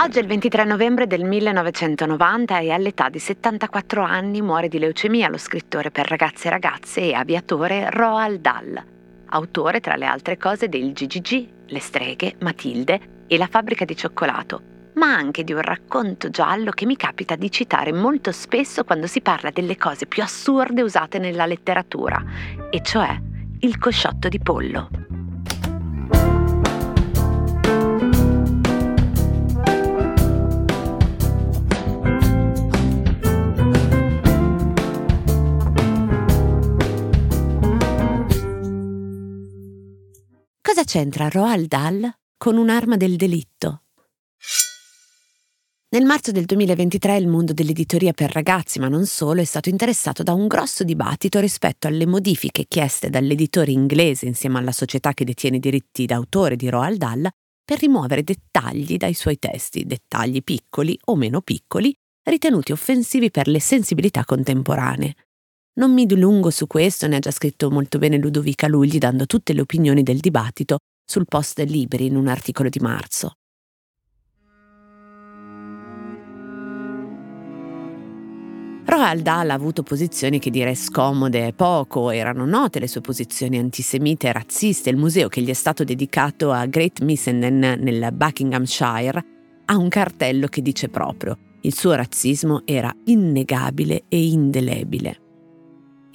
Oggi è il 23 novembre del 1990 e all'età di 74 anni muore di leucemia lo scrittore per ragazze e ragazze e aviatore Roald Dahl, autore tra le altre cose del GGG, Le streghe, Matilde e La fabbrica di cioccolato, ma anche di un racconto giallo che mi capita di citare molto spesso quando si parla delle cose più assurde usate nella letteratura, e cioè il cosciotto di pollo. Cosa c'entra Roald Dahl con un'arma del delitto? Nel marzo del 2023 il mondo dell'editoria per ragazzi, ma non solo, è stato interessato da un grosso dibattito rispetto alle modifiche chieste dall'editore inglese insieme alla società che detiene i diritti d'autore di Roald Dahl per rimuovere dettagli dai suoi testi, dettagli piccoli o meno piccoli, ritenuti offensivi per le sensibilità contemporanee. Non mi dilungo su questo, ne ha già scritto molto bene Ludovica Lugli dando tutte le opinioni del dibattito sul post Libri in un articolo di marzo. Roald Dahl ha avuto posizioni che dire scomode poco, erano note le sue posizioni antisemite e razziste. Il museo che gli è stato dedicato a Great Missenden nel Buckinghamshire ha un cartello che dice proprio il suo razzismo era innegabile e indelebile.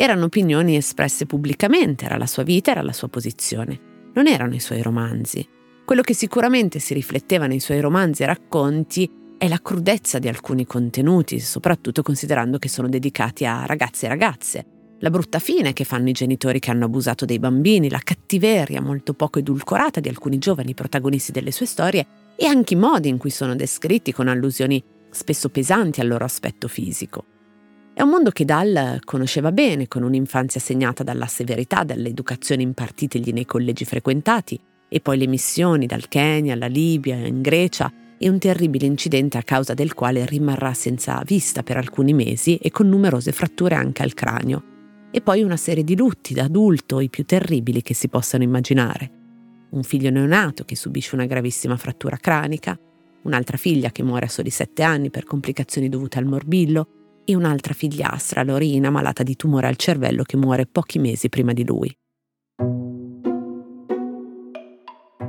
Erano opinioni espresse pubblicamente, era la sua vita, era la sua posizione. Non erano i suoi romanzi. Quello che sicuramente si rifletteva nei suoi romanzi e racconti è la crudezza di alcuni contenuti, soprattutto considerando che sono dedicati a ragazzi e ragazze, la brutta fine che fanno i genitori che hanno abusato dei bambini, la cattiveria molto poco edulcorata di alcuni giovani protagonisti delle sue storie e anche i modi in cui sono descritti con allusioni spesso pesanti al loro aspetto fisico. È un mondo che Dal conosceva bene, con un'infanzia segnata dalla severità dell'educazione impartitegli nei collegi frequentati, e poi le missioni dal Kenya alla Libia, in Grecia, e un terribile incidente a causa del quale rimarrà senza vista per alcuni mesi e con numerose fratture anche al cranio. E poi una serie di lutti da adulto, i più terribili che si possano immaginare. Un figlio neonato che subisce una gravissima frattura cranica, un'altra figlia che muore a soli sette anni per complicazioni dovute al morbillo e un'altra figliastra, Lorina, malata di tumore al cervello che muore pochi mesi prima di lui.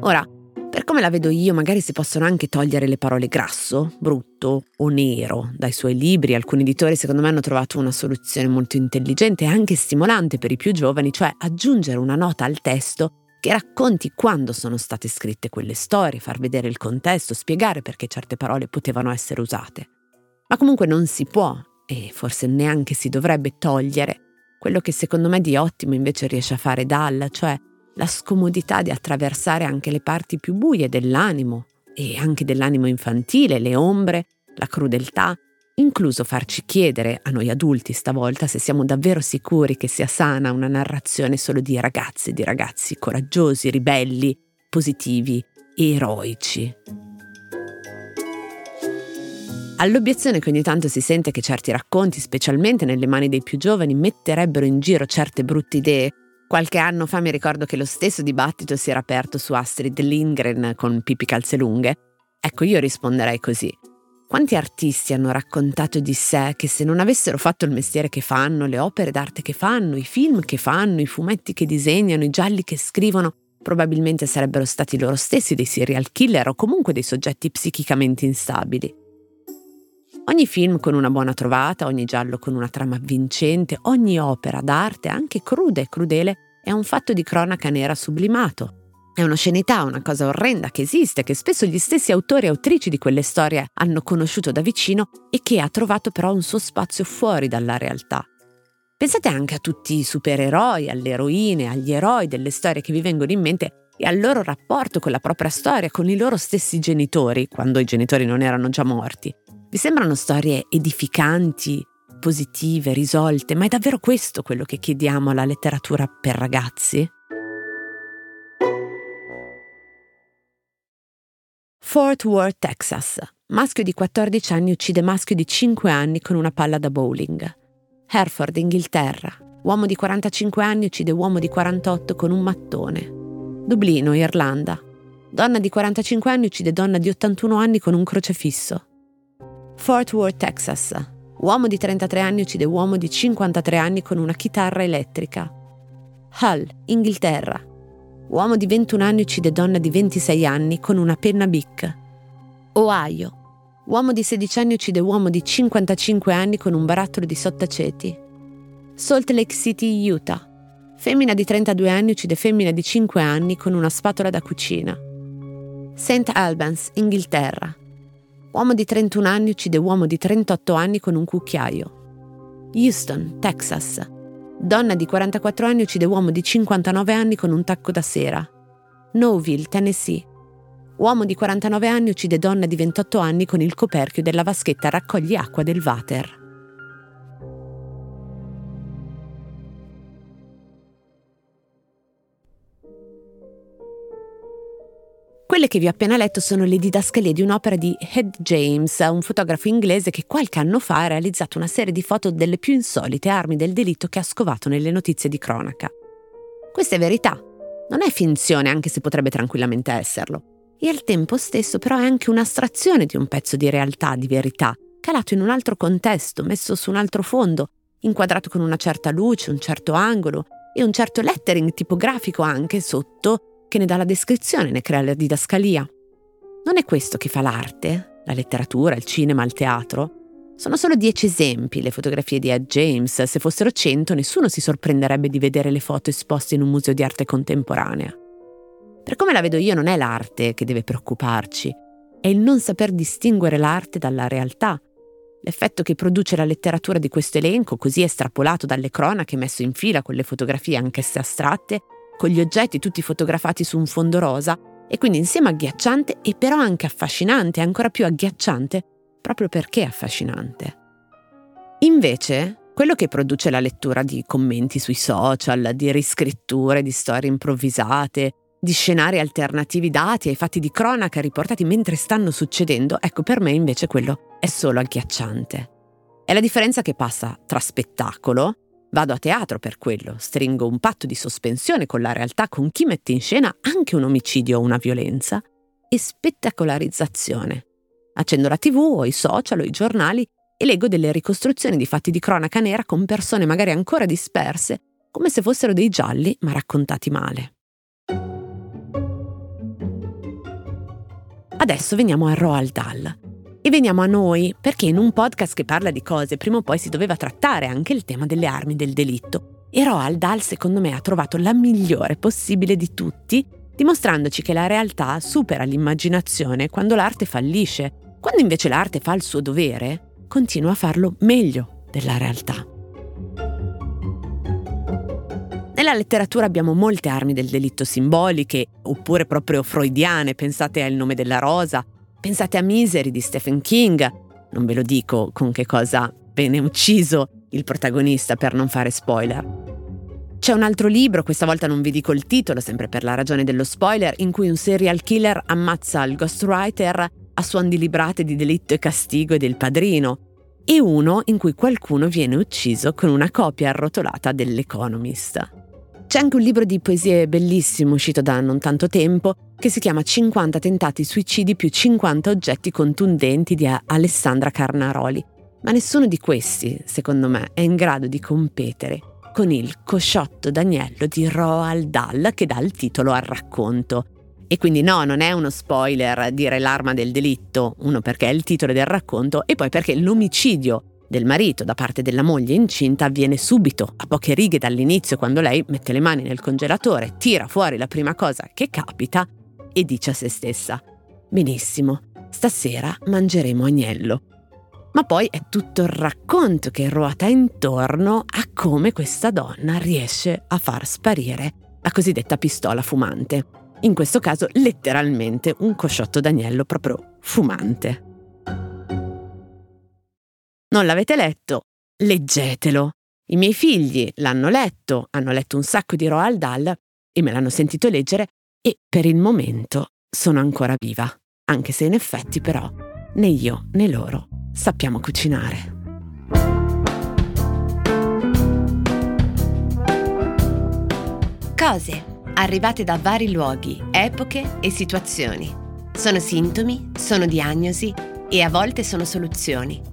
Ora, per come la vedo io, magari si possono anche togliere le parole grasso, brutto o nero dai suoi libri. Alcuni editori secondo me hanno trovato una soluzione molto intelligente e anche stimolante per i più giovani, cioè aggiungere una nota al testo che racconti quando sono state scritte quelle storie, far vedere il contesto, spiegare perché certe parole potevano essere usate. Ma comunque non si può, e forse neanche si dovrebbe togliere, quello che secondo me di ottimo invece riesce a fare Dal, cioè la scomodità di attraversare anche le parti più buie dell'animo e anche dell'animo infantile, le ombre, la crudeltà, incluso farci chiedere a noi adulti stavolta se siamo davvero sicuri che sia sana una narrazione solo di ragazze e di ragazzi coraggiosi, ribelli, positivi eroici. All'obiezione che ogni tanto si sente che certi racconti, specialmente nelle mani dei più giovani, metterebbero in giro certe brutte idee, Qualche anno fa mi ricordo che lo stesso dibattito si era aperto su Astrid Lindgren con Pippi Calzelunghe. Ecco, io risponderei così. Quanti artisti hanno raccontato di sé che se non avessero fatto il mestiere che fanno, le opere d'arte che fanno, i film che fanno, i fumetti che disegnano, i gialli che scrivono, probabilmente sarebbero stati loro stessi dei serial killer o comunque dei soggetti psichicamente instabili. Ogni film con una buona trovata, ogni giallo con una trama vincente, ogni opera d'arte, anche cruda e crudele, è un fatto di cronaca nera sublimato. È un'oscenità, una cosa orrenda che esiste, che spesso gli stessi autori e autrici di quelle storie hanno conosciuto da vicino e che ha trovato però un suo spazio fuori dalla realtà. Pensate anche a tutti i supereroi, alle eroine, agli eroi delle storie che vi vengono in mente e al loro rapporto con la propria storia, con i loro stessi genitori, quando i genitori non erano già morti. Vi sembrano storie edificanti, positive, risolte, ma è davvero questo quello che chiediamo alla letteratura per ragazzi? Fort Worth, Texas. Maschio di 14 anni uccide maschio di 5 anni con una palla da bowling. Hereford, Inghilterra. Uomo di 45 anni uccide uomo di 48 con un mattone. Dublino, Irlanda. Donna di 45 anni uccide donna di 81 anni con un crocefisso. Fort Worth, Texas. Uomo di 33 anni uccide uomo di 53 anni con una chitarra elettrica. Hull, Inghilterra. Uomo di 21 anni uccide donna di 26 anni con una penna Bic. Ohio. Uomo di 16 anni uccide uomo di 55 anni con un barattolo di sottaceti. Salt Lake City, Utah. Femmina di 32 anni uccide femmina di 5 anni con una spatola da cucina. St. Albans, Inghilterra. Uomo di 31 anni uccide uomo di 38 anni con un cucchiaio. Houston, Texas. Donna di 44 anni uccide uomo di 59 anni con un tacco da sera. Nowville, Tennessee. Uomo di 49 anni uccide donna di 28 anni con il coperchio della vaschetta raccogli acqua del water. Quelle che vi ho appena letto sono le didascalie di un'opera di Ed James, un fotografo inglese che qualche anno fa ha realizzato una serie di foto delle più insolite armi del delitto che ha scovato nelle notizie di cronaca. Questa è verità, non è finzione anche se potrebbe tranquillamente esserlo. E al tempo stesso però è anche un'astrazione di un pezzo di realtà, di verità, calato in un altro contesto, messo su un altro fondo, inquadrato con una certa luce, un certo angolo e un certo lettering tipografico anche sotto che ne dà la descrizione, ne crea la didascalia. Non è questo che fa l'arte, la letteratura, il cinema, il teatro? Sono solo dieci esempi, le fotografie di Ed James. Se fossero cento, nessuno si sorprenderebbe di vedere le foto esposte in un museo di arte contemporanea. Per come la vedo io, non è l'arte che deve preoccuparci, è il non saper distinguere l'arte dalla realtà. L'effetto che produce la letteratura di questo elenco, così estrapolato dalle cronache messo in fila con le fotografie anch'esse astratte, con gli oggetti tutti fotografati su un fondo rosa e quindi insieme agghiacciante e però anche affascinante, ancora più agghiacciante, proprio perché affascinante. Invece, quello che produce la lettura di commenti sui social, di riscritture, di storie improvvisate, di scenari alternativi dati ai fatti di cronaca riportati mentre stanno succedendo, ecco per me invece quello è solo agghiacciante. È la differenza che passa tra spettacolo, Vado a teatro per quello, stringo un patto di sospensione con la realtà con chi mette in scena anche un omicidio o una violenza e spettacolarizzazione. Accendo la tv o i social o i giornali e leggo delle ricostruzioni di fatti di cronaca nera con persone magari ancora disperse, come se fossero dei gialli ma raccontati male. Adesso veniamo a Roald Dahl, e veniamo a noi, perché in un podcast che parla di cose prima o poi si doveva trattare anche il tema delle armi del delitto. E Roald Dahl secondo me ha trovato la migliore possibile di tutti, dimostrandoci che la realtà supera l'immaginazione quando l'arte fallisce, quando invece l'arte fa il suo dovere, continua a farlo meglio della realtà. Nella letteratura abbiamo molte armi del delitto simboliche, oppure proprio freudiane, pensate al nome della rosa, Pensate a Misery di Stephen King, non ve lo dico con che cosa venne ucciso il protagonista per non fare spoiler. C'è un altro libro, questa volta non vi dico il titolo, sempre per la ragione dello spoiler, in cui un serial killer ammazza il ghostwriter a suon di librate di delitto e castigo e del padrino, e uno in cui qualcuno viene ucciso con una copia arrotolata dell'Economist. C'è anche un libro di poesie bellissimo uscito da non tanto tempo che si chiama 50 tentati suicidi più 50 oggetti contundenti di Alessandra Carnaroli. Ma nessuno di questi, secondo me, è in grado di competere con il Cosciotto d'agnello di Roald Dahl che dà il titolo al racconto. E quindi no, non è uno spoiler dire l'arma del delitto, uno perché è il titolo del racconto e poi perché l'omicidio del marito da parte della moglie incinta avviene subito, a poche righe dall'inizio, quando lei mette le mani nel congelatore, tira fuori la prima cosa che capita e dice a se stessa: Benissimo, stasera mangeremo agnello. Ma poi è tutto il racconto che ruota intorno a come questa donna riesce a far sparire la cosiddetta pistola fumante. In questo caso letteralmente un cosciotto d'agnello proprio fumante. Non l'avete letto? Leggetelo. I miei figli l'hanno letto, hanno letto un sacco di Roald Dahl e me l'hanno sentito leggere e per il momento sono ancora viva, anche se in effetti però né io né loro sappiamo cucinare. Cose arrivate da vari luoghi, epoche e situazioni. Sono sintomi, sono diagnosi e a volte sono soluzioni.